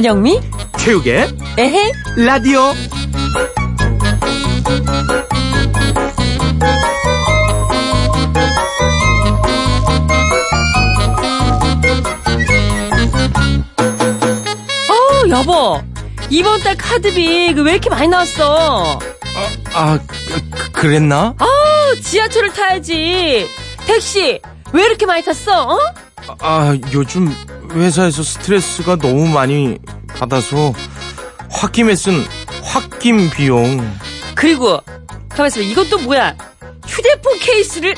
안영미? 체육의 에헤? 라디오. 어, 여보. 이번 달 카드비 그왜 이렇게 많이 나왔어? 아, 그, 그랬나? 아, 지하철을 타야지. 택시 왜 이렇게 많이 탔어? 어? 아, 요즘 회사에서 스트레스가 너무 많이 받아서 홧김에 쓴 홧김 비용. 그리고 가만있어 봐. 이것도 뭐야? 휴대폰 케이스를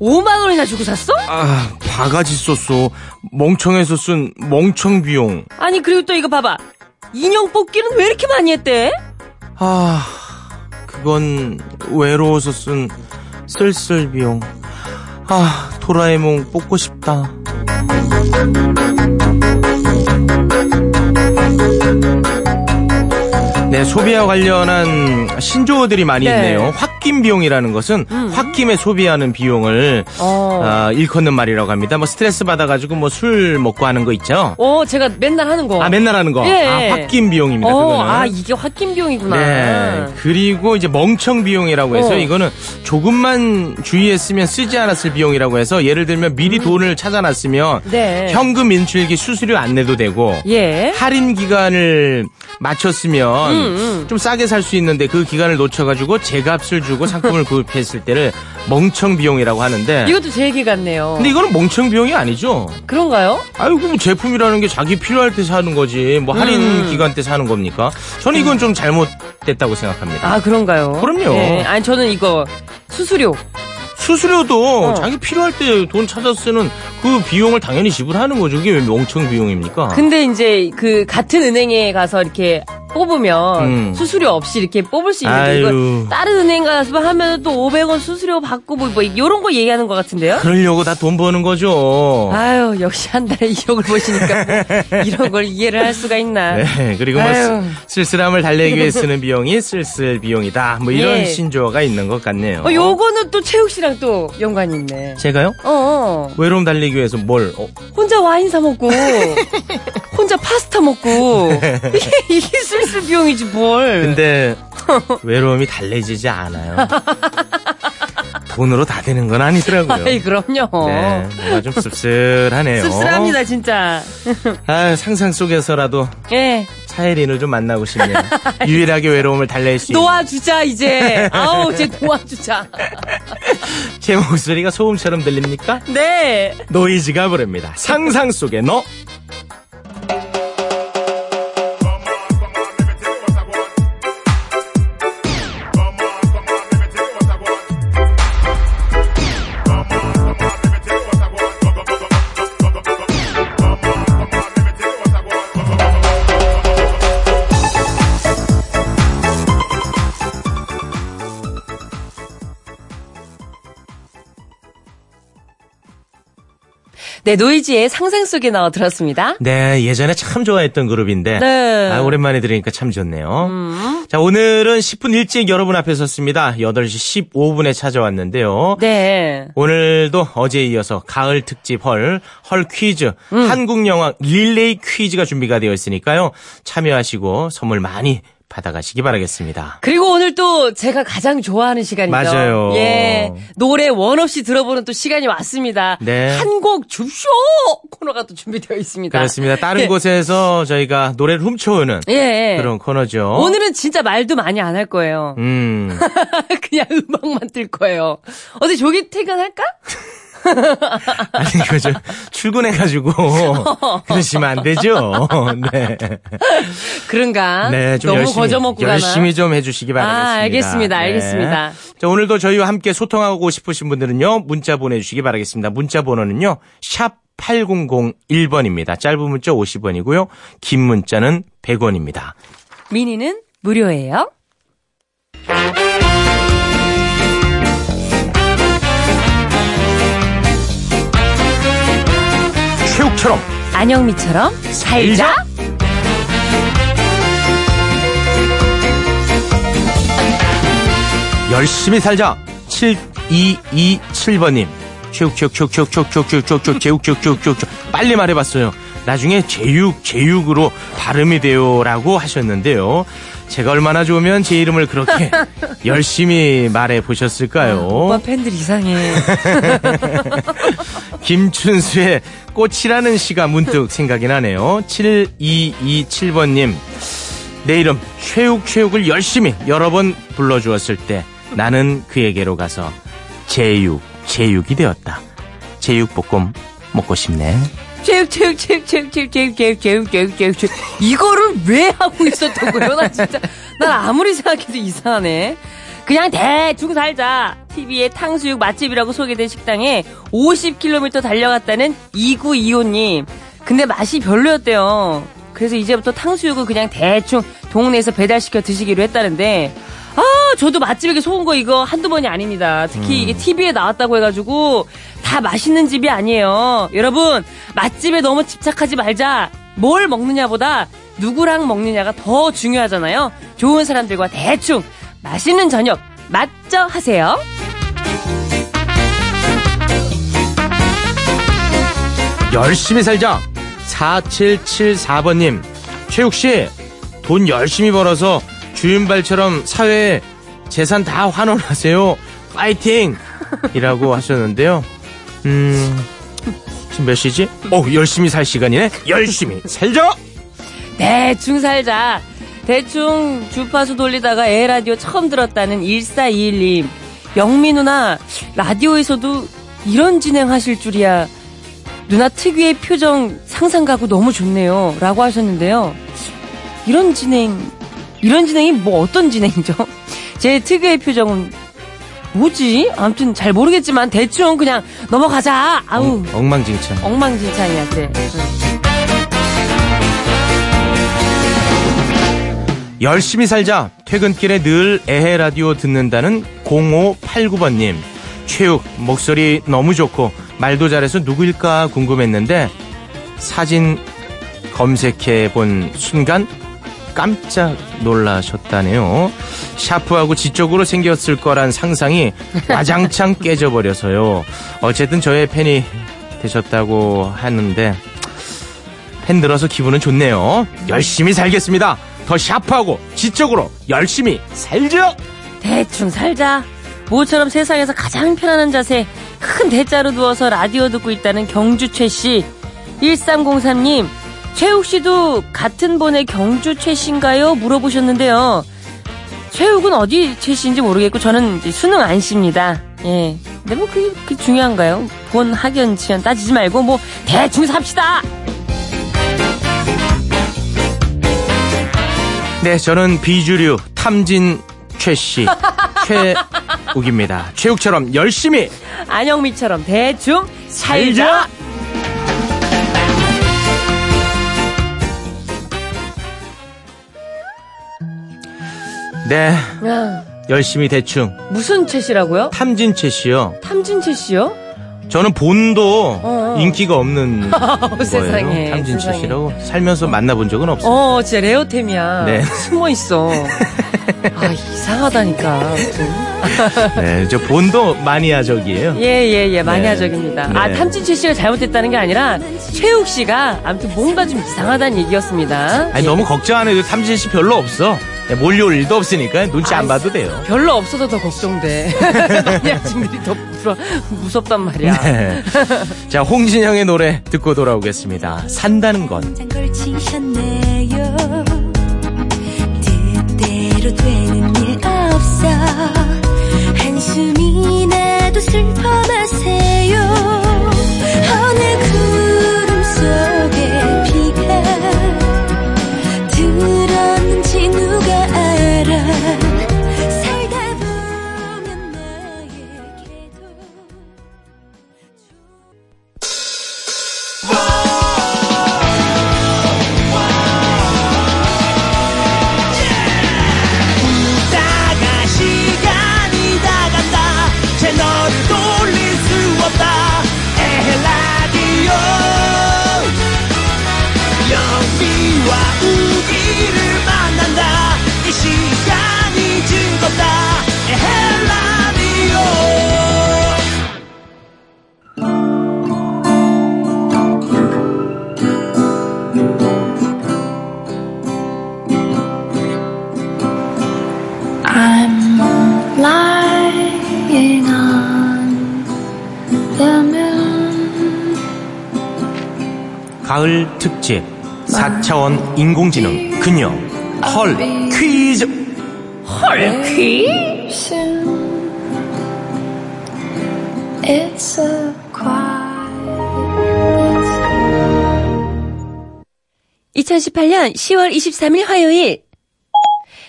5만 원이나 주고 샀어? 아, 바가지 썼어. 멍청해서 쓴 멍청 비용. 아니 그리고 또 이거 봐봐. 인형 뽑기는 왜 이렇게 많이 했대? 아, 그건 외로워서 쓴 쓸쓸 비용. 아, 도라에몽 뽑고 싶다. 네, 소비와 관련한 신조어들이 많이 네. 있네요. 홧김 비용이라는 것은 홧김에 소비하는 비용을 어. 아, 일컫는 말이라고 합니다. 뭐 스트레스 받아가지고 뭐 술 먹고 하는 거 있죠? 어, 제가 맨날 하는 거. 아, 맨날 하는 거. 예. 아, 홧김 비용입니다. 어, 그거는. 아, 이게 홧김 비용이구나. 네. 그리고 이제 멍청 비용이라고 해서 어. 이거는 조금만 주의했으면 쓰지 않았을 비용이라고 해서 예를 들면 미리 돈을 찾아놨으면 음. 네. 현금 인출기 수수료 안 내도 되고 예. 할인 기간을 맞췄으면 음, 음. 좀 싸게 살 수 있는데 그 기간을 놓쳐가지고 제값을 주고 상품을 구입했을 때를 멍청 비용이라고 하는데 이것도 제 얘기 같네요. 근데 이거는 멍청 비용이 아니죠. 그런가요? 아이고 뭐 제품이라는 게 자기 필요할 때 사는 거지 뭐 할인 음. 기간 때 사는 겁니까? 저는 이건 좀 잘못됐다고 생각합니다. 아, 그런가요? 그럼요. 예. 아니, 저는 이거 수수료. 수수료도 어. 자기 필요할 때 돈 찾아 쓰는 그 비용을 당연히 지불하는 거죠. 이게 왜 멍청 비용입니까? 근데 이제 그 같은 은행에 가서 이렇게 뽑으면 음. 수수료 없이 이렇게 뽑을 수 있는데. 이거 다른 은행 가서 하면 또 500원 수수료 받고 뭐, 뭐 이런 거 얘기하는 것 같은데요? 그러려고 다 돈 버는 거죠. 아유 역시 한 달에 2억을 버시니까 뭐 이런 걸 이해를 할 수가 있나? 네, 그리고 뭐 아유. 쓸- 쓸쓸함을 달래기 위해 쓰는 비용이 쓸쓸 비용이다. 뭐 이런 예. 신조어가 있는 것 같네요. 어, 요거는 또 체육 씨랑 또 연관이 있네. 제가요? 어, 어. 외로움 달래기 위해서 뭘? 어, 혼자 와인 사 먹고 혼자 파스타 먹고 이게 이게 쓸쓸 비용이지 뭘? 근데 외로움이 달래지지 않아요. 돈으로 다 되는 건 아니더라고요. 아이 그럼요. 네, 뭔가 좀 씁쓸하네요. 씁쓸합니다 진짜. 아, 상상 속에서라도 예. 차혜린을 좀 만나고 싶네요. 유일하게 외로움을 달랠 수 있는 놓아주자 이제. 아우 제 놓아주자. 제 목소리가 소음처럼 들립니까? 네. 노이즈가 부릅니다. 상상 속의 너. 네 노이즈의 상상 속에 넣어 들었습니다. 네, 예전에 참 좋아했던 그룹인데 네. 아, 오랜만에 들으니까 참 좋네요. 음. 자, 오늘은 10분 일찍 여러분 앞에 섰습니다. 8시 15분에 찾아왔는데요. 네. 오늘도 어제에 이어서 가을 특집 헐, 헐 퀴즈, 음. 한국 영화 릴레이 퀴즈가 준비가 되어 있으니까요. 참여하시고 선물 많이 받아가시기 바라겠습니다. 그리고 오늘 또 제가 가장 좋아하는 시간이죠. 맞아요. 예. 노래 원 없이 들어보는 또 시간이 왔습니다. 네. 한 곡 줍쇼 코너가 또 준비되어 있습니다. 그렇습니다. 다른 예. 곳에서 저희가 노래를 훔쳐오는 예. 그런 코너죠. 오늘은 진짜 말도 많이 안 할 거예요. 음. 그냥 음악만 뜰 거예요. 어제 조기 퇴근할까? 아니, 이거 좀 출근해가지고 그러시면 안 되죠. 네. 그런가? 네, 좀 너무 열심히, 거저먹고? 열심히 좀 해주시기 바라겠습니다. 아, 알겠습니다. 네. 알겠습니다. 자, 오늘도 저희와 함께 소통하고 싶으신 분들은요, 문자 보내주시기 바라겠습니다. 문자 번호는요, 샵 8001번입니다. 짧은 문자 50원이고요, 긴 문자는 100원입니다. 미니는 무료예요. 체육처럼 안영미처럼 살자. 열심히 살자. 7227번님. 체육, 체육, 체육, 체육, 체육, 체육, 체육, 체육, 체육, 체육, 체육, 체육, 체육, 체육. 빨리 말해봤어요. 나중에 제육, 제육으로 발음이 돼요라고 하셨는데요. 제가 얼마나 좋으면 제 이름을 그렇게 열심히 말해 보셨을까요? 오빠 팬들 이상해. 김춘수의 꽃이라는 시가 문득 생각이 나네요. 7227번님. 내 이름 최욱 최욱을 열심히 여러 번 불러주었을 때 나는 그에게로 가서 제육 제육이 되었다. 제육볶음 먹고 싶네. 체육. 이거를 왜 하고 있었던 거예요? 나 진짜, 난 아무리 생각해도 이상하네. 그냥 대충 살자. TV에 탕수육 맛집이라고 소개된 식당에 50km 달려갔다는 2925님. 근데 맛이 별로였대요. 그래서 이제부터 탕수육을 그냥 대충 동네에서 배달시켜 드시기로 했다는데, 아, 저도 맛집에게 속은 거 이거 한두 번이 아닙니다. 특히 이게 TV에 나왔다고 해가지고 다 맛있는 집이 아니에요. 여러분, 맛집에 너무 집착하지 말자. 뭘 먹느냐보다 누구랑 먹느냐가 더 중요하잖아요. 좋은 사람들과 대충 맛있는 저녁 맞죠 하세요. 열심히 살자. 4774번님. 최욱씨, 돈 열심히 벌어서 주윤발처럼 사회에 재산 다 환원하세요. 파이팅! 이라고 하셨는데요. 음, 지금 몇 시지? 어, 열심히 살 시간이네? 열심히 살자! 대충 살자. 대충 주파수 돌리다가 에라디오 처음 들었다는 1421님. 영미 누나, 라디오에서도 이런 진행하실 줄이야. 누나 특유의 표정 상상 가고 너무 좋네요. 라고 하셨는데요. 이런 진행, 이런 진행이 뭐 어떤 진행이죠? 제 특유의 표정은 뭐지? 아무튼 잘 모르겠지만 대충 그냥 넘어가자. 아우, 엉 망진창. 엉망진창이야, 쟤. 응. 열심히 살자. 퇴근길에 늘 에헤 라디오 듣는다는 0589번님. 최욱, 목소리 너무 좋고, 말도 잘해서 누구일까 궁금했는데, 사진 검색해 본 순간 깜짝 놀라셨다네요. 샤프하고 지적으로 생겼을 거란 상상이 와장창 깨져버려서요. 어쨌든 저의 팬이 되셨다고 하는데, 팬 들어서 기분은 좋네요. 열심히 살겠습니다. 더 샤프하고 지적으로 열심히 살죠. 대충 살자. 모처럼 세상에서 가장 편안한 자세 큰 대자로 누워서 라디오 듣고 있다는 경주 최 씨. 1303님, 최욱 씨도 같은 번의 경주 최 씨인가요? 물어보셨는데요. 최욱은 어디 최 씨인지 모르겠고 저는 이제 수능 안 씨입니다. 예. 근데 뭐 그게, 그게 중요한가요? 본 학연 지연 따지지 말고 뭐 대충 삽시다. 네, 저는 비주류 탐진 최씨 최욱입니다. 최욱처럼 열심히 안영미처럼 대충 살자. 살자. 네, 야, 열심히 대충 무슨 최 씨라고요? 탐진 최씨요. 탐진 최 씨요? 저는 본도 어. 인기가 없는 거예요. 세상에, 탐진 세상에. 최씨라고 살면서 만나본 적은 없어요. 어, 진짜 레어템이야. 네. 숨어 있어. 아, 이상하다니까. 네, 저 본도 마니아적이에요. 예, 예, 예. 마니아적입니다. 네. 아, 네. 탐진채 씨가 잘못했다는 게 아니라, 최욱 씨가 아무튼 뭔가 좀 이상하다는 얘기였습니다. 아니 예. 너무 걱정 안 해도 탐진 씨 별로 없어. 네, 몰려올 일도 없으니까 눈치 안 봐도 돼요. 별로 없어도 더 걱정돼. 마니아층들이 더 무서, 무섭단 말이야. 네. 자, 홍진영의 노래 듣고 돌아오겠습니다. 산다는 건. 뜻대로 되는 일 없어 한숨이 나도 슬퍼 마세요 4차원 인공지능 그녀 헐 퀴즈 헐퀴? It's a quiet. 2018년 10월 23일 화요일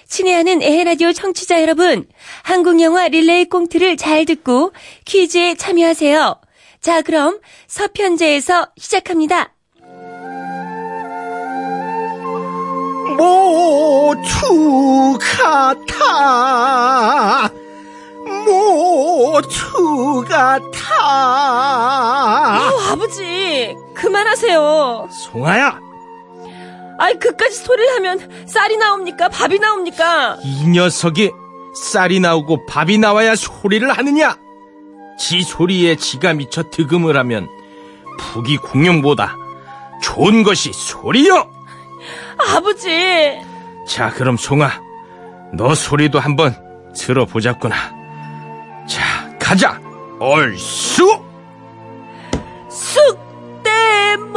친애하는 에헤라디오 청취자 여러분 한국영화 릴레이 꽁트를 잘 듣고 퀴즈에 참여하세요. 자 그럼 서편제에서 시작합니다. 모두 같아 아우 아버지 그만하세요. 송아야 아이 그까지 소리를 하면 쌀이 나옵니까? 밥이 나옵니까? 이 녀석이 쌀이 나오고 밥이 나와야 소리를 하느냐 지 소리에 지가 미쳐 득음을 하면 북이 공룡보다 좋은 것이 소리요 아버지 자, 그럼 송아, 너 소리도 한번 들어보자꾸나. 자, 가자. 얼쑤.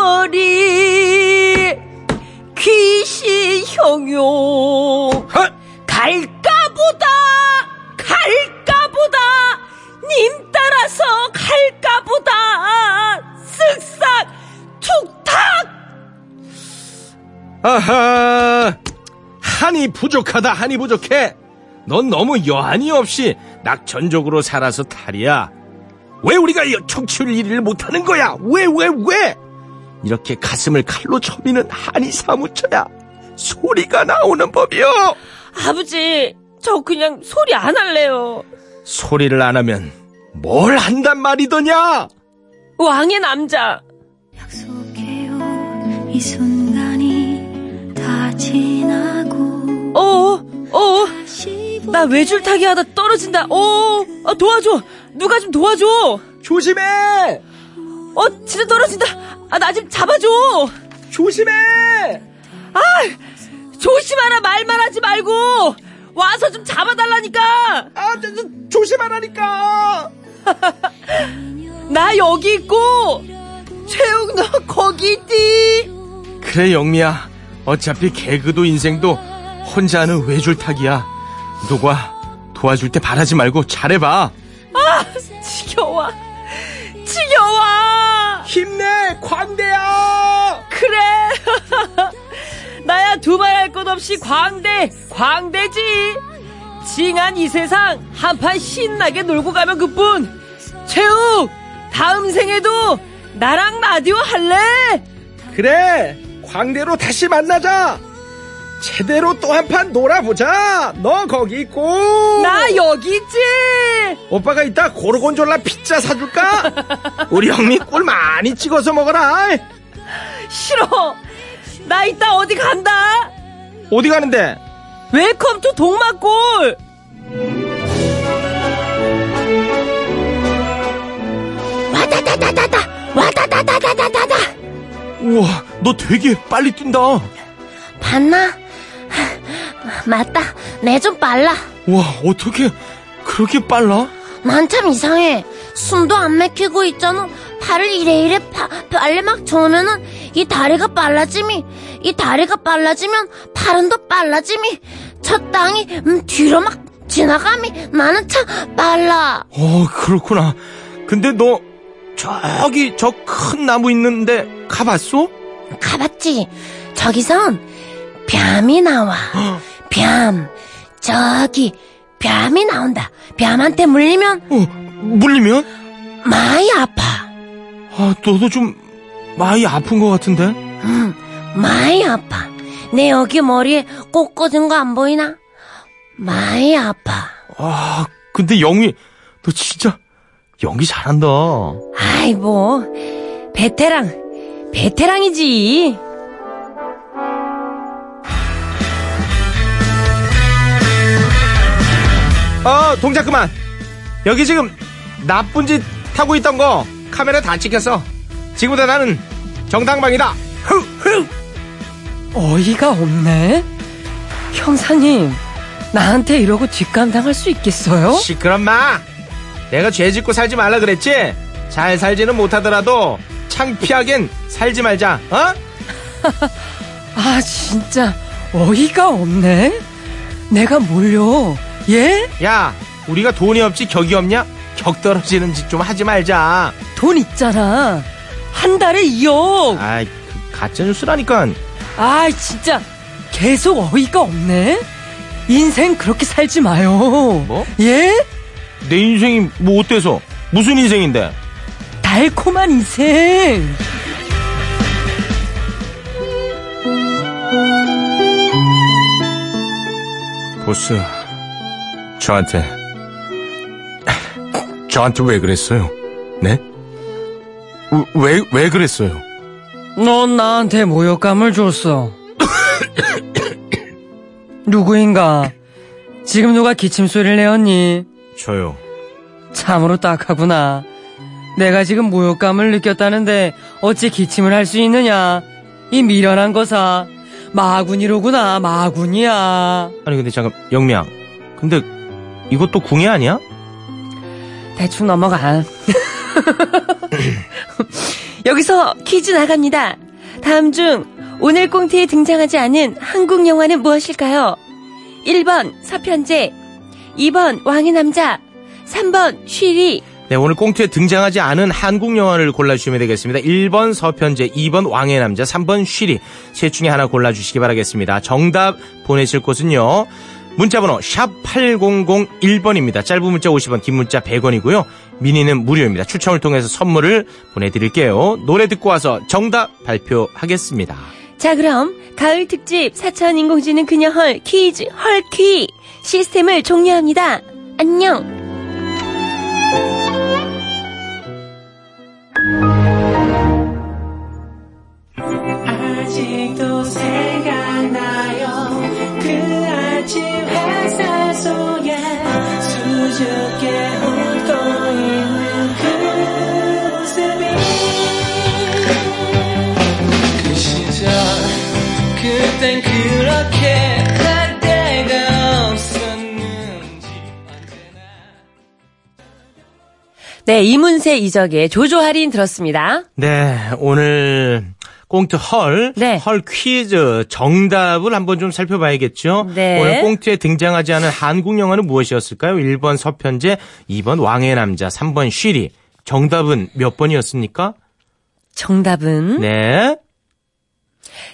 쑥대머리 귀신 형용 헛! 갈까보다 갈까보다 님 따라서 갈까보다 쓱싹 툭탁 아하, 한이 부족하다. 한이 부족해. 넌 너무 여한이 없이 낙천적으로 살아서 탈이야. 왜 우리가 이 청취율 1위를 못하는 거야? 왜, 왜, 왜? 이렇게 가슴을 칼로 쳐미는 한이 사무쳐야 소리가 나오는 법이요. 아버지 저 그냥 소리 안 할래요 소리를 안 하면 뭘 한단 말이더냐? 왕의 남자 약속해요 이 순간이 어어 어, 다시 나 외줄 타기 하다 떨어진다 어, 어 도와줘 누가 좀 도와줘 조심해! 어, 진짜 떨어진다. 아, 나 좀 잡아줘. 조심해! 아, 조심하라 말만 하지 말고 와서 좀 잡아달라니까. 아, 저, 저, 조심하라니까! 나 여기 있고 최욱 너 거기 있디. 그래, 영미야. 어차피 개그도 인생도 혼자 하는 외줄타기야. 누가 도와줄 때 바라지 말고 잘해봐. 아, 지겨워. 지겨워. 힘내, 광대야! 그래. 나야 두말할 것 없이 광대, 광대지. 징한 이 세상 한판 신나게 놀고 가면 그뿐. 최욱, 다음 생에도 나랑 라디오 할래? 그래, 광대로 다시 만나자! 제대로 또 한 판 놀아보자! 너 거기 있고! 나 여기 있지. 오빠가 이따 고르곤졸라 피자 사줄까? 우리 영미 꿀 많이 찍어서 먹어라! 싫어. 나 이따 어디 간다. 어디 가는데? 웰컴 투 동막골. 와다다다다다. 와다다다다다다. 우와, 너 되게 빨리 뛴다. 봤나? 맞다. 내 좀 빨라. 와, 어떻게 그렇게 빨라? 난 참 이상해. 숨도 안 막히고 있잖아. 팔을 이래 이래 파, 빨리 막 저으면은 이 다리가 빨라짐이, 이 다리가 빨라지면 팔은 더 빨라짐이, 저 땅이 음, 뒤로 막 지나감이 나는 참 빨라. 어, 그렇구나. 근데 너 저기 저 큰 나무 있는데 가봤어? 가봤지? 저기선 뱀이 나와. 뱀. 저기 뱀이 나온다. 뱀한테 물리면 어, 물리면? 많이 아파. 아, 너도 좀 많이 아픈 것 같은데? 음, 많이 아파. 내 여기 머리에 꽂 꽂은 거 안 보이나? 많이 아파. 아, 근데 영희, 너 진짜 연기 잘한다. 아이 뭐 베테랑 베테랑이지. 어, 동작 그만. 여기 지금 나쁜 짓 하고 있던 거 카메라 다 찍혔어. 지금부터 나는 정당방이다. 흐, 흐. 어이가 없네. 형사님 나한테 이러고 뒷감당할 수 있겠어요? 시끄럽 마. 내가 죄 짓고 살지 말라 그랬지? 잘 살지는 못하더라도 창피하겐 살지 말자. 어? 아, 진짜 어이가 없네. 내가 뭘요? 예? 야, 우리가 돈이 없지 격이 없냐? 격 떨어지는 짓 좀 하지 말자. 돈 있잖아. 한 달에 2억. 아이, 그 가짜 뉴스라니까. 아, 진짜 계속 어이가 없네. 인생 그렇게 살지 마요. 뭐? 예? 내 인생이 뭐 어때서? 무슨 인생인데? 달콤한 인생. 보스, 저한테, 저한테 왜 그랬어요? 네? 왜, 왜 그랬어요? 넌 나한테 모욕감을 줬어. 누구인가? 지금 누가 기침 소리를 내었니? 저요. 참으로 딱하구나. 내가 지금 모욕감을 느꼈다는데 어찌 기침을 할 수 있느냐? 이 미련한 거사. 마군이로구나, 마군이야. 아니, 근데 잠깐, 영미야. 근데, 이것도 궁예 아니야? 대충 넘어가. 여기서 퀴즈 나갑니다. 다음 중 오늘 꽁트에 등장하지 않은 한국 영화는 무엇일까요? 1번 서편제, 2번 왕의 남자, 3번 쉬리. 네, 오늘 꽁트에 등장하지 않은 한국 영화를 골라주시면 되겠습니다. 1번 서편제, 2번 왕의 남자, 3번 쉬리. 셋 중에 하나 골라주시기 바라겠습니다. 정답 보내실 곳은요. 문자번호 샵 8001번입니다. 짧은 문자 50원, 긴 문자 100원이고요. 미니는 무료입니다. 추첨을 통해서 선물을 보내드릴게요. 노래 듣고 와서 정답 발표하겠습니다. 자 그럼 가을 특집 사천 인공지능 그녀 헐 퀴즈 헐 퀴 시스템을 종료합니다. 안녕. 네 이문세 이적의 조조 할인 들었습니다. 네, 오늘 꽁트 헐, 네. 헐 퀴즈 정답을 한번 좀 살펴봐야겠죠. 네. 오늘 꽁트에 등장하지 않은 한국 영화는 무엇이었을까요? 1번 서편제, 2번 왕의 남자, 3번 쉬리. 정답은 몇 번이었습니까? 정답은 네.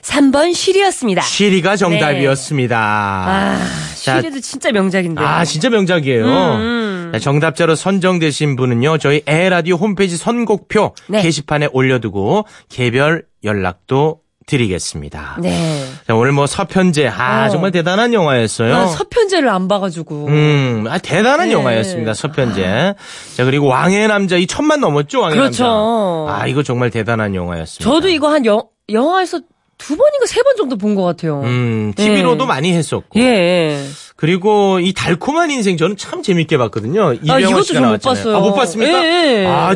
3번 쉬리였습니다. 쉬리가 정답이었습니다. 아 자, 쉬리도 진짜 명작인데. 아, 진짜 명작이에요. 음. 네, 정답자로 선정되신 분은요, 저희 에라디오 홈페이지 선곡표 네. 게시판에 올려두고 개별 연락도 드리겠습니다. 네. 자, 오늘 뭐 서편제, 아, 어. 정말 대단한 영화였어요. 난 서편제를 안 봐가지고. 음, 아, 대단한 네. 영화였습니다. 서편제. 자, 그리고 왕의 남자, 이 천만 넘었죠, 왕의 그렇죠. 남자. 아, 이거 정말 대단한 영화였습니다. 저도 이거 한 영, 영화에서 두 번인가 세 번 정도 본 것 같아요. 음, TV로도 예. 많이 했었고. 예. 그리고 이 달콤한 인생 저는 참 재밌게 봤거든요. 아, 이것도 씨가 좀못 나왔잖아요. 봤어요. 아, 못 봤습니까? 예, 예. 아,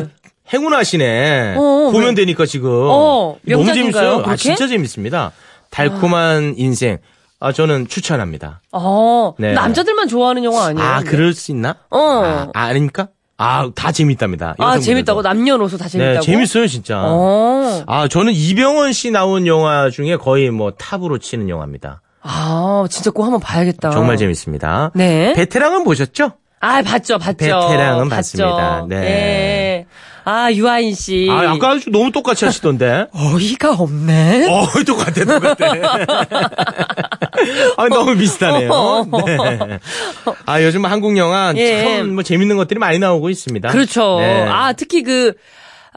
행운하시네. 어, 보면 왜? 되니까 지금. 어, 너무 재밌어요. 아, 그렇게? 진짜 재밌습니다. 달콤한 인생. 아, 저는 추천합니다. 어, 네. 남자들만 좋아하는 영화 아니에요? 아, 근데? 그럴 수 있나? 어. 아, 아닙니까? 아, 다 재밌답니다. 아. 재밌다고? 남녀노소 다 재밌다고? 네, 재밌어요, 진짜. 어. 아, 저는 이병헌 씨 나온 영화 중에 거의 뭐 탑으로 치는 영화입니다. 아, 진짜 꼭 한번 봐야겠다. 정말 재밌습니다. 네. 베테랑은 보셨죠? 아, 봤죠, 봤죠. 베테랑은 봤죠. 봤습니다. 네. 예. 아, 유아인 씨. 아, 아까 아주 너무 똑같이 하시던데. 어이가 없네. 어, 똑같아, 똑같아. 아, 너무 비슷하네요. 네. 아, 요즘 한국 영화 예. 참뭐 재밌는 것들이 많이 나오고 있습니다. 그렇죠. 네. 아, 특히 그,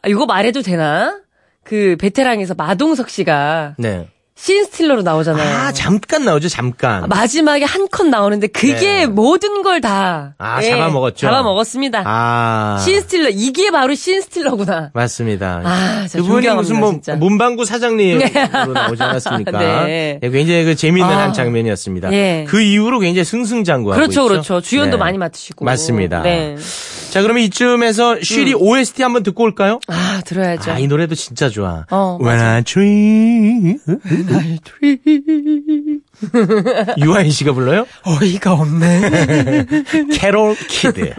아, 이거 말해도 되나? 그, 베테랑에서 마동석 씨가 네. 신스틸러로 나오잖아요. 아, 잠깐 나오죠, 잠깐. 마지막에 한 컷 나오는데 그게 네. 모든 걸 다. 아, 잡아먹었죠? 잡아먹었습니다. 아. 신스틸러, 이게 바로 신스틸러구나. 맞습니다. 아, 그분이 무슨 뭐 진짜. 문방구 사장님으로 나오지 않았습니까? 네. 네, 굉장히 그 재미있는 아. 한 장면이었습니다. 예. 그 이후로 굉장히 승승장구하고 그렇죠, 있죠. 그렇죠. 주연도 네. 많이 맡으시고. 맞습니다. 네. 자, 그러면 이쯤에서 쉬리 OST 한번 듣고 올까요? 아, 들어야죠. 아, 이 노래도 진짜 좋아. 어, When I dream. 유아인 씨가 불러요? 어이가 없네. 캐롤 키드.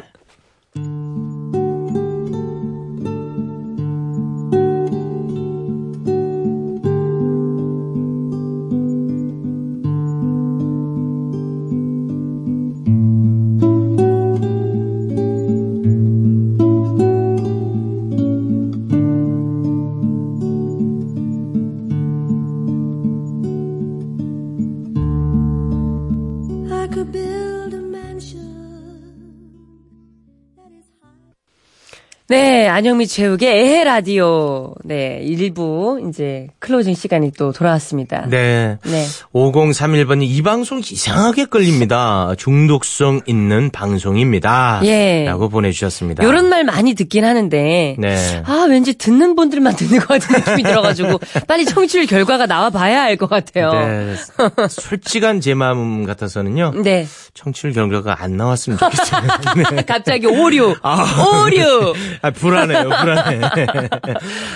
네, 안영미, 최욱의 에헤 라디오. 네, 1부 이제 closing 시간이 또 돌아왔습니다. 네. 네. 5031번이 이 방송 이상하게 끌립니다. 중독성 있는 방송입니다. 예. 라고 보내주셨습니다. 요런 말 많이 듣긴 하는데. 네. 아, 왠지 듣는 분들만 듣는 것 같은 느낌이 들어가지고, 빨리 청취율 결과가 나와 봐야 알 것 같아요. 네. 솔직한 제 마음 같아서는요. 네. 청취율 결과가 안 나왔으면 좋겠어요. 네. 갑자기 오류. 아. 오류. 아, 불안해요, 불안해.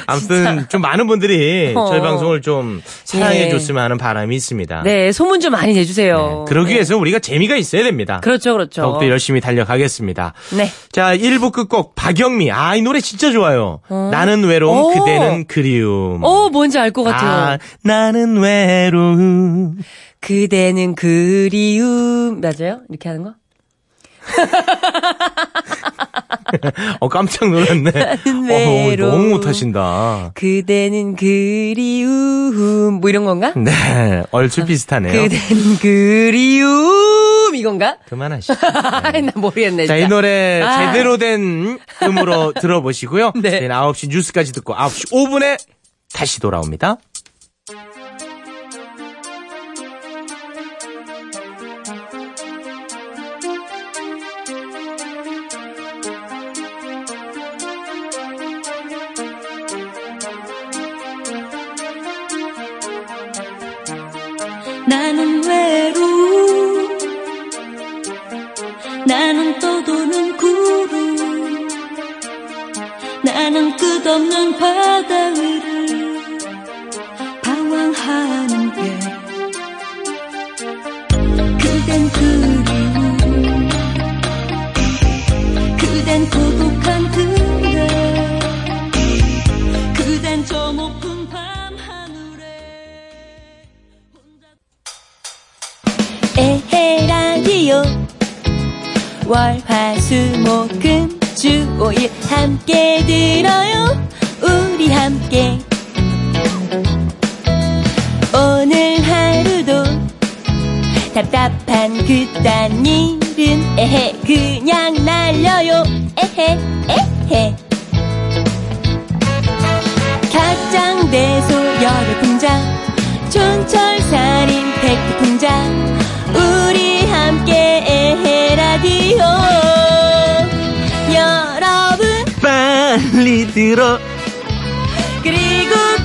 아무튼 좀 많은 분들이 어. 저희 방송을 좀 사랑해 예. 줬으면 하는 바람이 있습니다. 네, 소문 좀 많이 내주세요. 그러기 네. 위해서 우리가 재미가 있어야 됩니다. 그렇죠, 그렇죠. 더욱더 열심히 달려가겠습니다. 네. 자, 1부 끝곡 박영미. 아, 이 노래 진짜 좋아요. 나는 외로움, 오. 그대는 그리움. 어, 뭔지 알 것 같아요. 아, 나는 외로움. 그대는 그리움. 맞아요? 이렇게 하는 거? 어, 깜짝 놀랐네. 어. 너무 못하신다. 그대는 그리움. 뭐 이런 건가? 네, 얼추 비슷하네요. 그대는 그리움. 이건가? 그만하시죠. 아이, 나 모르겠네. 자, 이 진짜. 노래 아. 제대로 된 음으로 들어보시고요. 네. 저희는 9시 뉴스까지 듣고 9시 5분에 다시 돌아옵니다.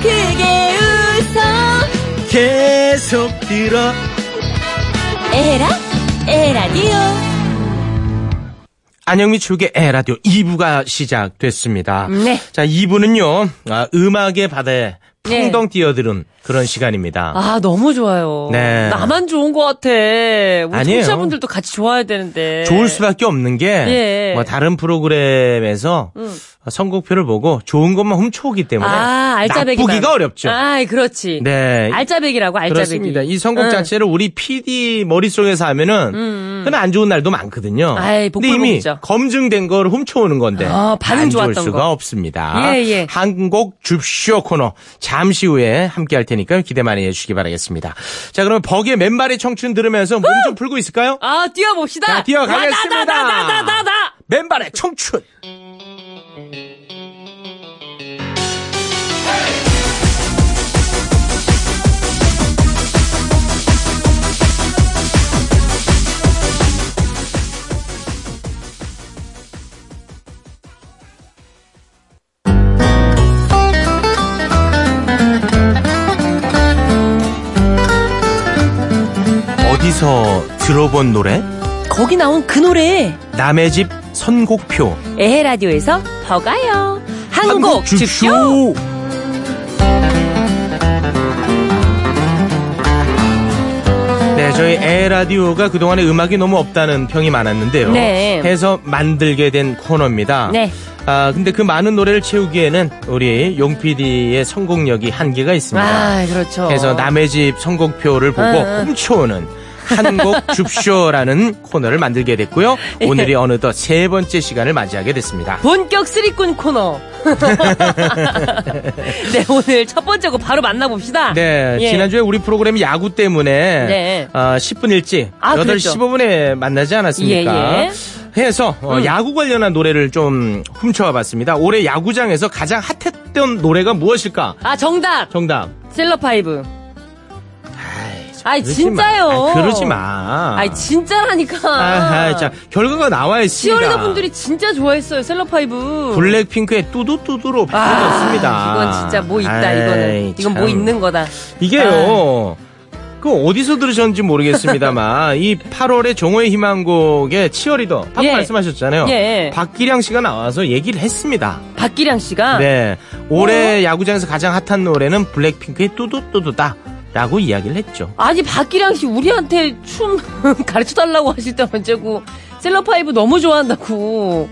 크게 웃어 계속 들어 에헤라 에헤라디오 안영미 축의 에라디오 2부가 시작됐습니다. 네. 자, 2부는요, 아, 음악의 바다에 네. 풍덩 뛰어드는 그런 시간입니다. 아 너무 좋아요 네. 나만 좋은 것 같아 우리. 청취자분들도 같이 좋아야 되는데 좋을 수밖에 없는 게, 예. 뭐 다른 프로그램에서 선곡표를 보고 좋은 것만 훔쳐오기 때문에 아 알짜배기 나쁘기가 어렵죠. 아 그렇지 네. 알짜배기라고 알짜배기 그렇습니다. 이 선곡 응. 자체를 우리 PD 머릿속에서 하면은 그건 안 좋은 날도 많거든요. 음, 아이, 근데 이미. 검증된 걸 훔쳐오는 건데 아, 반응 안 좋을 좋았던 수가 거. 없습니다. 예, 예. 한곡 줍쇼 코너 잠시 후에 함께 할 테니까 기대 많이 해주시기 바라겠습니다. 자, 그러면 버기의 맨발의 청춘 들으면서 몸 좀 풀고 있을까요? 아 뛰어봅시다 자, 뛰어가겠습니다. 나나나나나나 맨발의 청춘. 어디서 들어본 노래? 거기 나온 그 노래 남의 집 선곡표. 에헤 라디오에서 더 가요 한곡 줍쇼 네, 저희 에 라디오가 그동안에 음악이 너무 없다는 평이 많았는데요. 네. 해서 만들게 된 코너입니다. 네. 아, 근데 그 많은 노래를 채우기에는 우리 용 PD의 성공력이 한계가 있습니다. 아 그렇죠 그래서 남의 집 선곡표를 보고 응, 응. 훔쳐오는 한곡 줍쇼라는 코너를 만들게 됐고요. 오늘이 어느덧 세 번째 시간을 맞이하게 됐습니다. 본격 쓰리꾼 코너. 네, 오늘 첫 번째 거 바로 만나봅시다. 네, 예. 지난주에 우리 프로그램이 야구 때문에 네. 어, 10분 일찍 아, 8시 그랬죠. 15분에 만나지 않았습니까? 예, 예. 해서 어, 야구 관련한 노래를 좀 훔쳐와 봤습니다. 올해 야구장에서 가장 핫했던 노래가 무엇일까? 아, 정답! 정답. 셀럽 파이브. 아이, 진짜요. 마. 아이, 그러지 마. 아이, 진짜라니까. 아, 자, 결과가 나와 있습니다. 치어리더 분들이 진짜 좋아했어요, 셀럽 파이브. 블랙핑크의 뚜두뚜두로 바뀌었습니다. 아, 이건 진짜 뭐 있다, 아이, 이거는. 이건 뭐 참. 있는 거다. 이게요. 그 어디서 들으셨는지 모르겠습니다만 이 8월에 정오의 희망곡의 치어리더 방금 예. 말씀하셨잖아요. 예. 박기량 씨가 나와서 얘기를 했습니다. 박기량 씨가. 네. 어? 올해 야구장에서 가장 핫한 노래는 블랙핑크의 뚜두뚜두다. 라고 이야기를 했죠. 아니, 박기량 씨 우리한테 춤 가르쳐 달라고 하실 때 언제고, 셀럽파이브 너무 좋아한다고.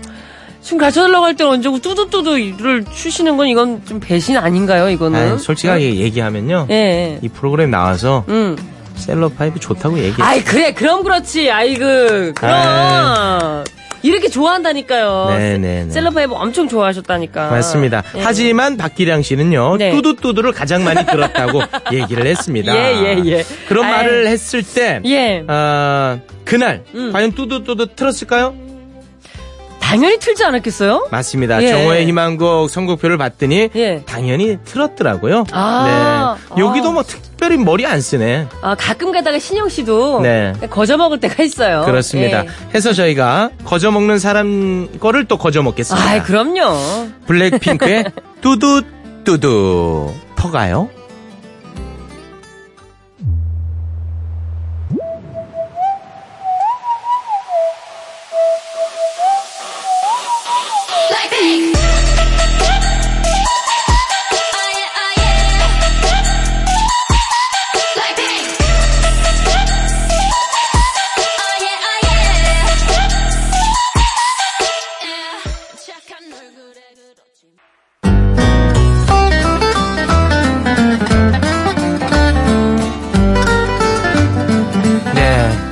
춤 가르쳐 달라고 할때 언제고, 뚜두뚜두를 추시는 건 이건 좀 배신 아닌가요, 이거는? 아이, 솔직하게 얘기하면요. 예. 이 프로그램 나와서 음. 셀럽파이브 좋다고 얘기했어요. 아이, 그래, 그럼 그렇지. 아이고, 그럼. 이 렇게 좋아한다니까요. 네네네. 셀럽파이브 엄청 좋아하셨다니까. 맞습니다. 예. 하지만 박기량 씨는요, 네. 뚜두뚜두를 가장 많이 들었다고 얘기를 했습니다. 예, 예, 예. 그런 아이. 말을 했을 때, 예. 아, 그날, 음. 과연 뚜두뚜두 틀었을까요? 당연히 틀지 않았겠어요? 맞습니다. 예. 정호의 희망곡 선곡표를 봤더니, 예. 당연히 틀었더라고요. 아. 네. 여기도 아. 뭐 특별히 머리 안 쓰네. 아, 가끔 가다가 신영 씨도 네. 거저 먹을 때가 있어요. 그렇습니다. 예. 해서 저희가 거저 먹는 사람 거를 또 거저 먹겠습니다. 아, 그럼요. 블랙핑크의 뚜두뚜두. 퍼가요?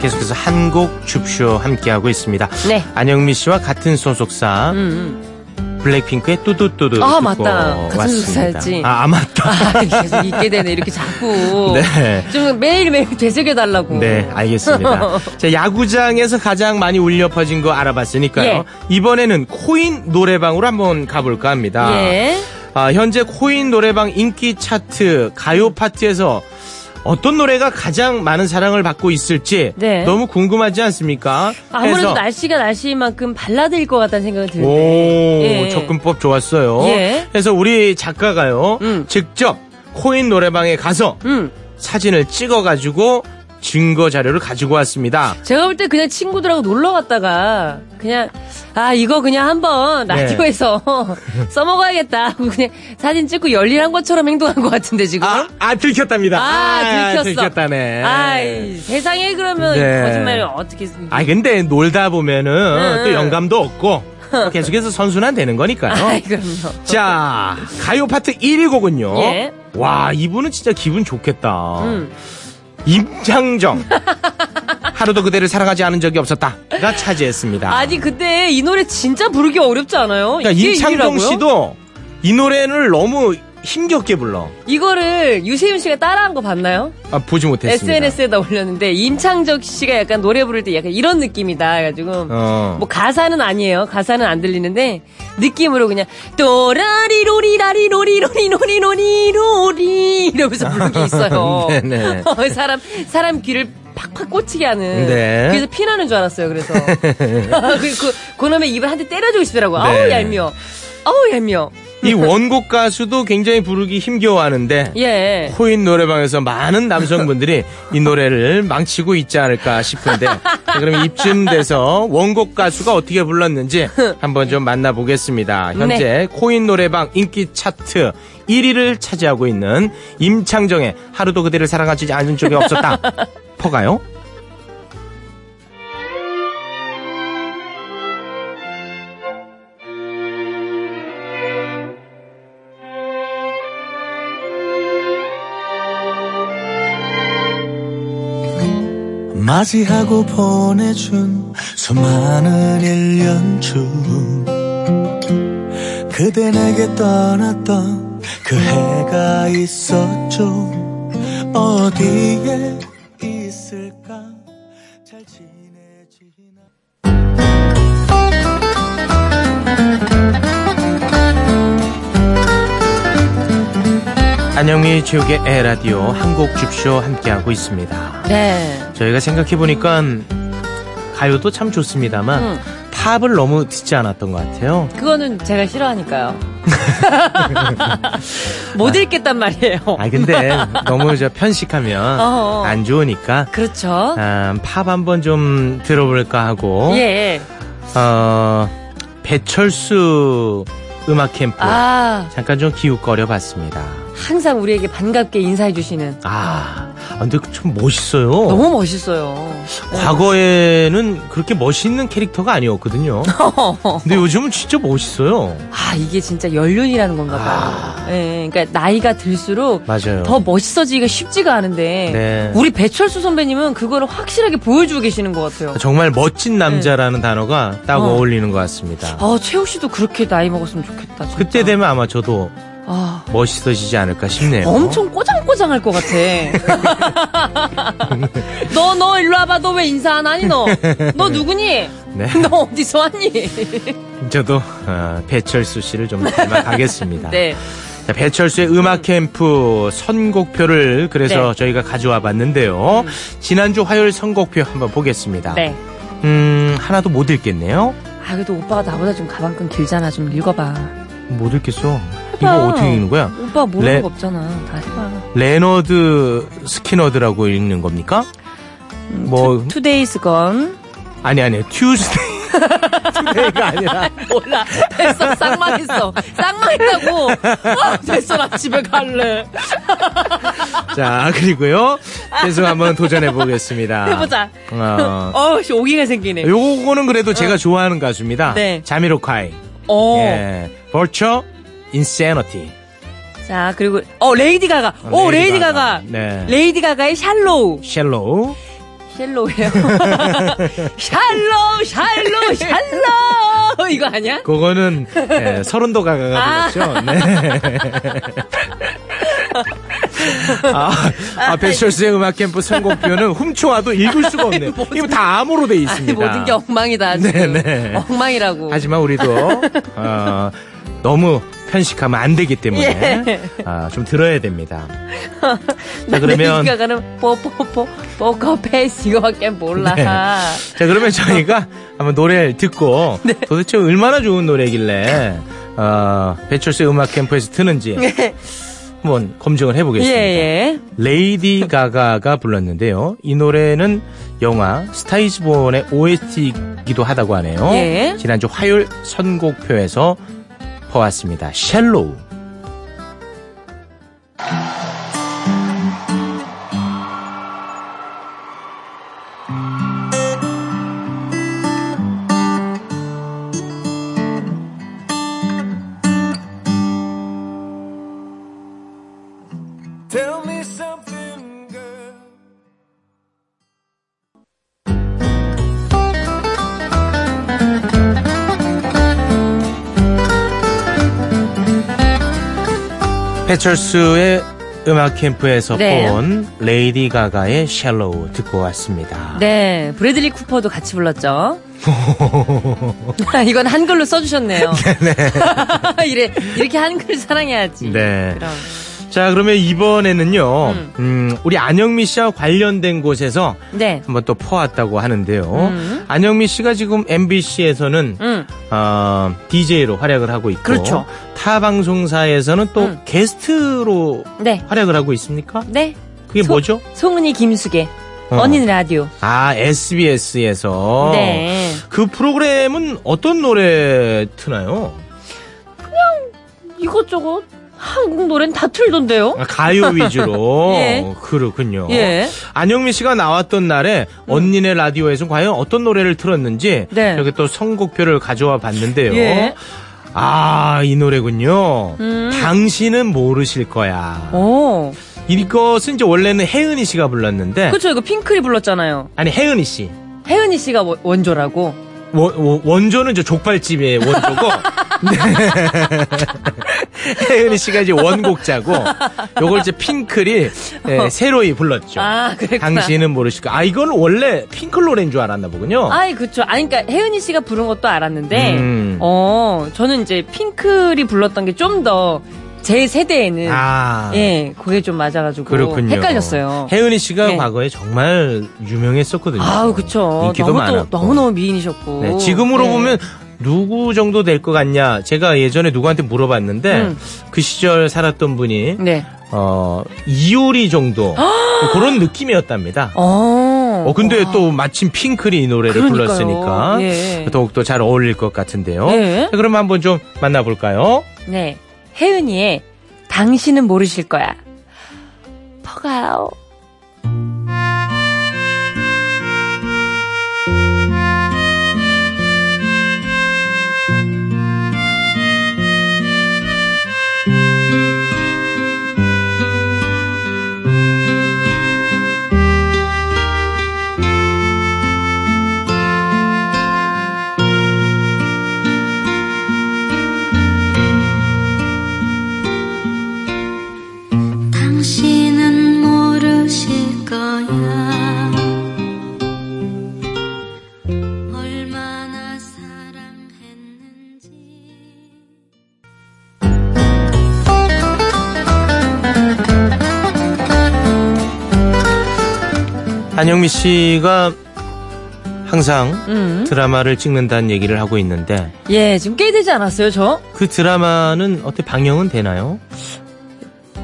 계속해서 한곡 줍쇼 함께하고 있습니다. 네. 안영미 씨와 같은 소속사 음, 블랙핑크의 뚜두뚜두 아, 맞다. 같은. 소속사였지. 아, 아, 맞다. 아, 계속 있게 되네. 이렇게 자꾸. 네. 좀 매일매일 되새겨달라고. 네, 알겠습니다. 자, 야구장에서 가장 많이 울려 퍼진 거 알아봤으니까요. 예. 이번에는 코인 노래방으로 한번 가볼까 합니다. 예. 아, 현재 코인 노래방 인기 차트 가요 파트에서 어떤 노래가 가장 많은 사랑을 받고 있을지 네. 너무 궁금하지 않습니까? 아무래도 날씨가 날씨인 만큼 발라드일 것 같다는 생각이 오, 드는데. 예. 접근법 좋았어요. 예. 그래서 우리 작가가요, 음. 직접 코인 노래방에 가서 음. 사진을 찍어가지고 증거 자료를 가지고 왔습니다. 제가 볼 때 그냥 친구들하고 놀러 갔다가 그냥 아 이거 그냥 한번 네. 라디오에서 써먹어야겠다 하고 그냥 사진 찍고 열일한 것처럼 행동한 것 같은데 지금 아, 아 들켰답니다. 아, 들켰어. 들켰다네. 아이, 세상에 그러면 네. 거짓말을 어떻게 쓰- 아 근데 놀다 보면은 응. 또 영감도 없고 또 계속해서 선순환 되는 거니까요. 아이 그럼요 자 가요 파트 1위 곡은요. 예. 와 이분은 진짜 기분 좋겠다. 음. 임창정. 하루도 그대를 사랑하지 않은 적이 없었다가 차지했습니다. 아니 근데 이 노래 진짜 부르기 어렵지 않아요? 그러니까 임창정? 씨도 이 노래를 너무 힘겹게 불러. 이거를 유세윤 씨가 따라한 거 봤나요? 아, 보지 못했습니다. SNS에다 올렸는데 임창정 씨가 약간 노래 부를 때 약간 이런 느낌이다 해가지고 어. 뭐 가사는 아니에요. 가사는 안 들리는데 느낌으로 그냥 또라리로리라리로리로리로리로리 이러면서 부르는 게 있어요. 네네. 어, 사람 사람 귀를 팍팍 꽂히게 하는. 네. 그래서 피나는 줄 알았어요. 그래서 그, 그 그 놈의 입을 한 대 때려주고 싶더라고. 아우 네. 얄미워. 아우 얄미워. 이 원곡 가수도 굉장히 부르기 힘겨워하는데 예. 코인 노래방에서 많은 남성분들이 이 노래를 망치고 있지 않을까 싶은데 자, 그럼 이쯤 돼서 원곡 가수가 어떻게 불렀는지 한번 좀 만나보겠습니다. 현재 네. 코인 노래방 인기 차트 1위를 차지하고 있는 임창정의 하루도 그대를 사랑하지 않은 적이 없었다. 퍼가요? 맞이하고 보내준 수많은 일년 중 그대 내게 떠났던 그 해가 있었죠. 어디에 있을까? 잘 지 안녕히 최욱의 에라디오 한곡 줍쇼 함께하고 있습니다. 네. 저희가 생각해보니까 가요도 참 좋습니다만 음. 팝을 너무 듣지 않았던 것 같아요. 그거는 제가 싫어하니까요. 못 읽겠단 말이에요. 아 근데 너무 저 편식하면 어어. 안 좋으니까 그렇죠. 아, 팝 한번 좀 들어볼까 하고 예. 어, 배철수 음악 캠프 아, 잠깐 좀 기웃거려 봤습니다. 항상 우리에게 반갑게 인사해 주시는 아, 아, 근데 참 멋있어요. 너무 멋있어요. 과거에는 그렇게 멋있는 캐릭터가 아니었거든요. 근데 요즘은 진짜 멋있어요. 아, 이게 진짜 연륜이라는 건가 봐요. 예, 그러니까 나이가 들수록 아. 맞아요. 더 멋있어지기가 쉽지가 않은데 네. 우리 배철수 선배님은 그거를 확실하게 보여주고 계시는 것 같아요. 정말 멋진 남자라는 단어가 딱 어. 어. 울리는것 같습니다. 아, 최욱 씨도 그렇게 나이 먹었으면 좋겠다. 진짜. 그때 되면 아마 저도 아, 멋있어지지 않을까 싶네요. 엄청 꼬장꼬장할 것 같아. 너, 너 일로 와봐. 너 왜 인사 안 하니, 너? 너 누구니? 네. 너 어디서 왔니? 저도 어, 배철수 씨를 좀 닮아가겠습니다. 네. 자, 배철수의 음악 캠프 선곡표를 그래서 네. 저희가 가져와 봤는데요. 지난주 화요일 선곡표 한번 보겠습니다. 네. 음, 하나도 못 읽겠네요. 아, 그래도 오빠가 나보다 좀 가방끈 길잖아. 좀 읽어봐. 못 읽겠어. 이거. 어떻게 읽는 거야? 오빠 모르는 레- 거 없잖아. 다 해봐. 레너드 스키너드라고 읽는 겁니까? 뭐 Today's Gone. 아니 아니 Tuesday today가 아니라 몰라. 됐어. 쌍망했어. 쌍망했다고. 아, 됐어. 나 집에 갈래. 자 그리고요 계속 한번 도전해 보겠습니다. 해보자. 어, 어, 씨, 오기가 생기네. 요거는 그래도 제가 좋아하는 가수입니다. 네. 자미로카이. 어. 예. Virtual Insanity. 자, 그리고, 어, 레이디 가가. 오, 레이디 레이디 가가. 네. 레이디 가가의 Shallow. Shallow. Shallow예요. Shallow, Shallow, Shallow. 이거 아니야? 그거는 예, 설운도 가가가 아. 불렀죠. 네. 아, 아 배철수의 음악 캠프 선곡표는 훔쳐와도 읽을 수가 없네요. 이거 다 암호로 돼 아니, 있습니다. 모든 게 엉망이다. 지금. 네네. 엉망이라고. 하지만 우리도 어, 너무 편식하면 안 되기 때문에 예. 아, 좀 들어야 됩니다. 자 그러면 가가는 뽀뽀뽀, Poker Face 이거밖에 몰라. 네. 자 그러면 저희가 한번 노래를 듣고 네. 도대체 얼마나 좋은 노래길래 어, 배철수의 음악 캠프에서 트는지 한번 검증을 예, 해보겠습니다. 예. 레이디 가가가 불렀는데요. 이 노래는 영화 스타이즈본의 OST이기도 하다고 하네요. 예. 지난주 화요일 선곡표에서 퍼왔습니다. 쉘로우. 배철수의 음악 캠프에서 네. 본 레이디 가가의 Shallow 듣고 왔습니다. 네, 브래들리 쿠퍼도 같이 불렀죠. 이건 한글로 써주셨네요. 이래, 이렇게 한글 사랑해야지. 네. 그럼. 자, 그러면 이번에는요, 음. 음, 우리 안영미 씨와 관련된 곳에서 네. 한번 또 퍼왔다고 하는데요. 음. 안영미 씨가 지금 MBC에서는 음. 어, DJ로 활약을 하고 있고 그렇죠. 타 방송사에서는 또 음. 게스트로 네. 활약을 하고 있습니까? 네. 그게 소- 뭐죠? 송은이 김숙의 어. 언니는 라디오. 아, SBS에서 네. 그 프로그램은 어떤 노래 트나요? 이것저것 한국 노래는 다 틀던데요? 아, 가요 위주로. 예. 그렇군요. 예. 안영미 씨가 나왔던 날에 언니네 라디오에서 과연 어떤 노래를 틀었는지 네. 이렇게 또 선곡표를 가져와 봤는데요. 예. 아, 이 노래군요. 음. 당신은 모르실 거야. 오. 이것은 이제 원래는 혜은이 씨가 불렀는데 그쵸, 이거 핑클이 불렀잖아요. 아니 혜은이 씨 혜은이 씨가 원- 원조라고. 원, 원- 원조는 저 족발집의 원조고 네. 혜은이 씨가 이제 원곡자고 요걸 이제 핑클이 예, 새로이 불렀죠. 아. 당신은 모르실까? 아 이거는 원래 핑클 노래인 줄 알았나 보군요. 아이, 그쵸. 아니, 그니까, 혜은이 씨가 부른 것도 알았는데, 음. 어, 저는 이제 핑클이 불렀던 게 좀 더 제 세대에는, 아, 예, 그게 좀 맞아가지고. 그렇군요. 헷갈렸어요. 혜은이 씨가 네. 과거에 정말 유명했었거든요. 아우, 그쵸. 인기도 너무 많았고. 또, 너무 너무 미인이셨고. 네, 지금으로 네. 보면 누구 정도 될 것 같냐? 제가 예전에 누구한테 물어봤는데 음. 그 시절 살았던 분이 네. 어 이효리 정도 그런 느낌이었답니다. 어. 어 근데 또 마침 핑클이 이 노래를 그러니까요. 불렀으니까 예. 더욱더 잘 어울릴 것 같은데요. 네. 자, 그럼 한번 좀 만나볼까요? 네. 혜은이의 당신은 모르실 거야. 퍼가요. 안영미 씨가 항상 음. 드라마를 찍는다는 얘기를 하고 있는데 예, 지금 꽤 되지 않았어요, 저? 그 드라마는 어떻게 방영은 되나요?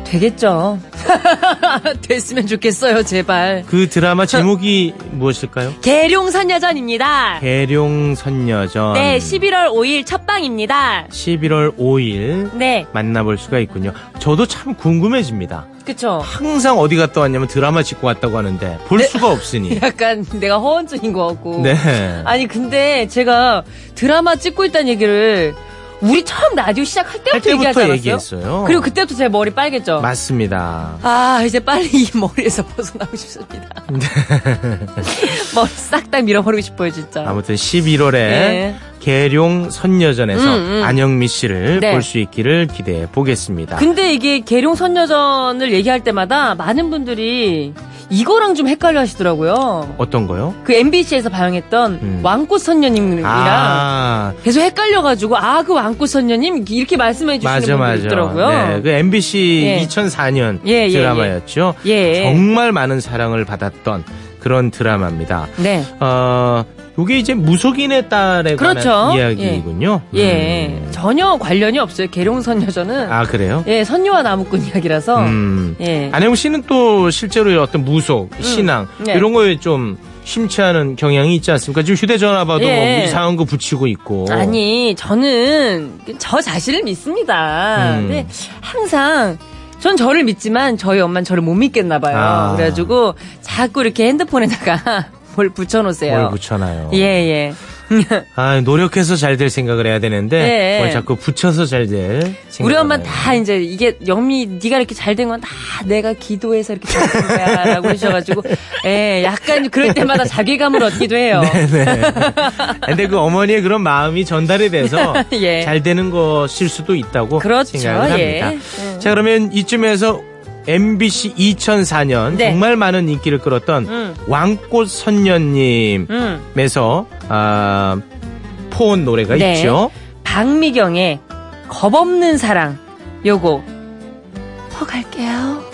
되겠죠. 됐으면 좋겠어요, 제발. 그 드라마 제목이 무엇일까요? 계룡산여전입니다. 계룡 선녀전. 네, 11월 5일 첫방입니다. 11월 5일 네, 만나볼 수가 있군요. 저도 참 궁금해집니다. 그쵸. 항상 어디 갔다 왔냐면 드라마 찍고 왔다고 하는데 볼 수가 없으니. 약간 내가 허언증인 것 같고. 네. 아니, 근데 제가 드라마 찍고 있다는 얘기를 우리 처음 라디오 시작할 할 때부터 얘기하지 때부터 않았어요? 얘기했어요. 그리고 그때부터 제 머리 빨겠죠? 맞습니다. 아, 이제 빨리 이 머리에서 벗어나고 싶습니다. 머리 싹 다 밀어버리고 싶어요, 진짜. 아무튼 11월에 네. 계룡 선녀전에서 음, 음. 안영미 씨를 네. 볼수 있기를 기대해 보겠습니다. 근데 이게 계룡 선녀전을 얘기할 때마다 많은 분들이 이거랑 좀 헷갈려 하시더라고요. 어떤 거요? 그 MBC에서 방영했던 음. 왕꽃 선녀님이랑 아, 계속 헷갈려가지고 아 그 왕꽃 선녀님 이렇게 말씀해 주시는 맞아, 분들 맞아. 있더라고요. 네, 그 MBC 예. 2004년 예, 예, 드라마였죠. 예. 정말 많은 사랑을 받았던 그런 드라마입니다. 네. 어, 요게 이제 무속인의 딸에 그렇죠. 관한 이야기이군요. 예. 음. 전혀 관련이 없어요. 계룡선녀전은 아, 그래요? 예 선녀와 나무꾼 이야기라서 음. 예. 안혜영 씨는 또 실제로 어떤 무속, 신앙 네. 이런 거에 좀 심취하는 경향이 있지 않습니까? 지금 휴대전화 봐도 예. 뭐 이상한 거 붙이고 있고. 아니, 저는 저 자신을 믿습니다. 음. 근데 항상 전 저를 믿지만 저희 엄마는 저를 못 믿겠나 봐요. 아. 그래가지고 자꾸 이렇게 핸드폰에다가 뭘 붙여놓으세요. 뭘 붙여놔요. 예, 예. 아, 노력해서 잘 될 생각을 해야 되는데 예. 뭘 자꾸 붙여서 잘될 생각을 우리 엄마는 해요. 다 이제 이게 영미 네가 이렇게 잘 된 건 다 내가 기도해서 이렇게 잘된 거야라고 하셔가지고 예 약간 그럴 때마다 자괴감을 얻기도 해요. 네. 근데 그 어머니의 그런 마음이 전달이 돼서 예. 잘 되는 것일 수도 있다고 그렇죠, 생각을 예. 합니다. 음. 자 그러면 이쯤에서 MBC 2004년 네. 정말 많은 인기를 끌었던 음. 왕꽃 선녀님에서 음. 아, 포온 노래가 네. 있죠. 박미경의 겁없는 사랑 요거 퍼갈게요.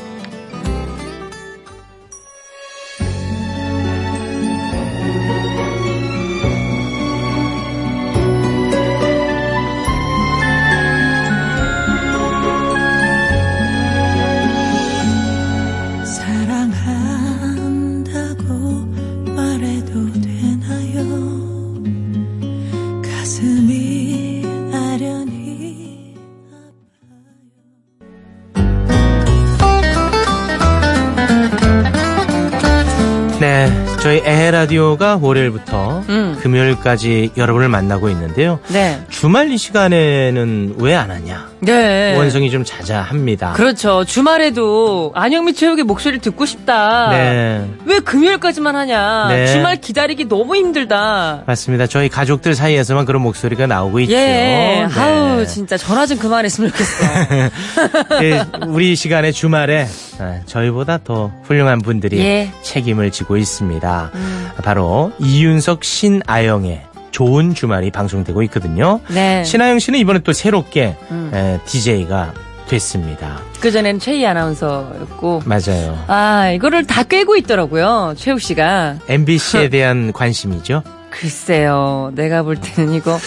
é 에라디오가 월요일부터 음. 금요일까지 여러분을 만나고 있는데요. 네. 주말 이 시간에는 왜 안 하냐? 네. 원성이 좀 자자합니다. 그렇죠. 주말에도 안영미 체육의 목소리를 듣고 싶다. 네. 왜 금요일까지만 하냐? 네. 주말 기다리기 너무 힘들다. 맞습니다. 저희 가족들 사이에서만 그런 목소리가 나오고 있죠. 예. 네. 아우, 진짜 전화 좀 그만했으면 좋겠어. 예, 우리 시간에 주말에 아, 저희보다 더 훌륭한 분들이 예. 책임을 지고 있습니다. 음. 바로 이윤석 신아영의 좋은 주말이 방송되고 있거든요. 네. 신아영 씨는 이번에 또 새롭게 음. DJ가 됐습니다. 그 전에는 최희 아나운서였고. 맞아요. 아, 이거를 다 꿰고 있더라고요. 최욱 씨가. MBC에 대한 관심이죠. 글쎄요. 내가 볼 때는 이거.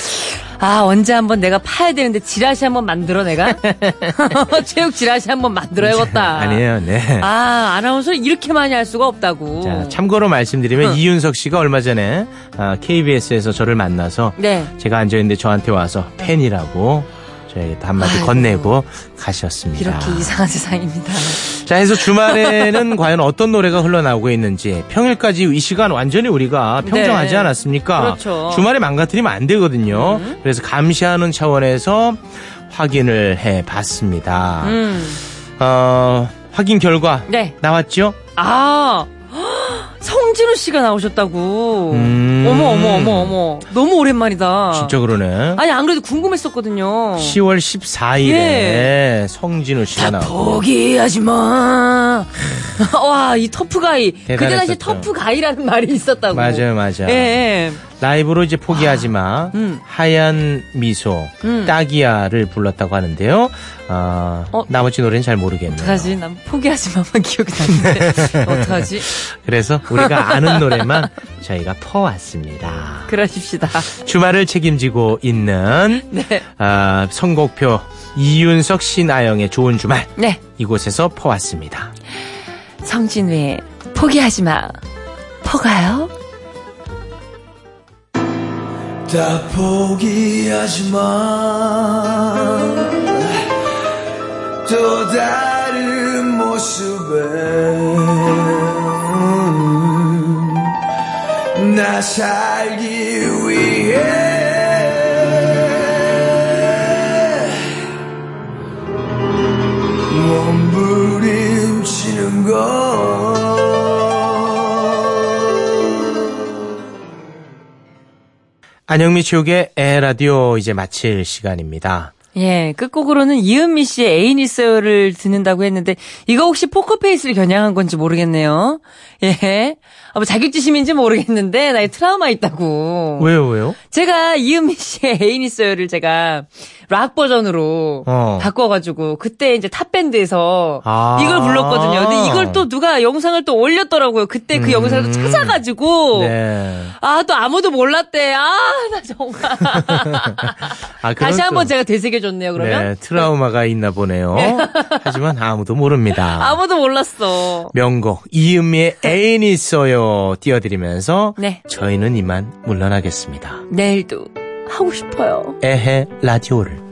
아, 언제 한번 내가 파야 되는데 지라시 한번 만들어, 내가? 체육 지라시 한번 만들어야겠다. 아니에요, 네. 아, 아나운서를 이렇게 많이 할 수가 없다고. 자, 참고로 말씀드리면 어. 이윤석 씨가 얼마 전에 KBS에서 저를 만나서 네. 제가 앉아있는데 저한테 와서 팬이라고 저에게 한마디 아이고. 건네고 가셨습니다. 이렇게 이상한 세상입니다. 자, 해서 주말에는 과연 어떤 노래가 흘러나오고 있는지 평일까지 이 시간 완전히 우리가 평정하지 네. 않았습니까? 그렇죠. 주말에 망가뜨리면 안 되거든요. 그래서 감시하는 차원에서 확인을 해 봤습니다. 음. 어, 확인 결과 네. 나왔죠? 아, 성진우 씨가 나오셨다고. 음. 어머, 어머, 어머, 어머. 너무 오랜만이다. 진짜 그러네. 아니, 안 그래도 궁금했었거든요. 10월 14일에 예. 성진우 씨가 다 나오고 포기하지 마. 와, 이 터프 가이. 그때 당시 대단했었죠. 터프 가이라는 말이 있었다고. 맞아요, 맞아요. 예, 예. 라이브로 이제 포기하지 마, 음. 하얀 미소, 음. 따기야를 불렀다고 하는데요. 어, 어? 나머지 노래는 잘 모르겠네요. 어떡하지? 난 포기하지 마만 기억이 나는데. 어떡하지? 그래서 우리가 아는 노래만 저희가 퍼왔습니다. 그러십시다. 주말을 책임지고 있는 네. 아, 선곡표 이윤석 신아영의 좋은 주말 네. 이곳에서 퍼왔습니다. 성진우의 포기하지 마. 퍼가요? 다 포기하지 마. 또 다른 모습에 나 살기 위해 몸부림치는 것 안영미 최욱의 에라디오 이제 마칠 시간입니다. 예, 끝곡으로는 이은미 씨의 애인 있어요를 듣는다고 했는데, 이거 혹시 포커페이스를 겨냥한 건지 모르겠네요. 예. 아, 뭐 자격지심인지 모르겠는데, 나의 트라우마 있다고. 왜요, 왜요? 제가 이은미 씨의 애인 있어요를 제가 락 버전으로 어. 바꿔가지고, 그때 이제 탑 밴드에서 아. 이걸 불렀거든요. 근데 이걸 또 누가 영상을 또 올렸더라고요. 그때 그 음. 영상을 또 찾아가지고. 네. 아, 또 아무도 몰랐대. 아, 나 정말. 아, 다시 또- 한번 제가 되새겨줬네요, 그러면. 네, 트라우마가 있나 보네요. 하지만 아무도 모릅니다. 아무도 몰랐어. 명곡 이은미의 애인 있어요 띄워드리면서 네. 저희는 이만 물러나겠습니다. 내일도 하고 싶어요. 에헤 라디오를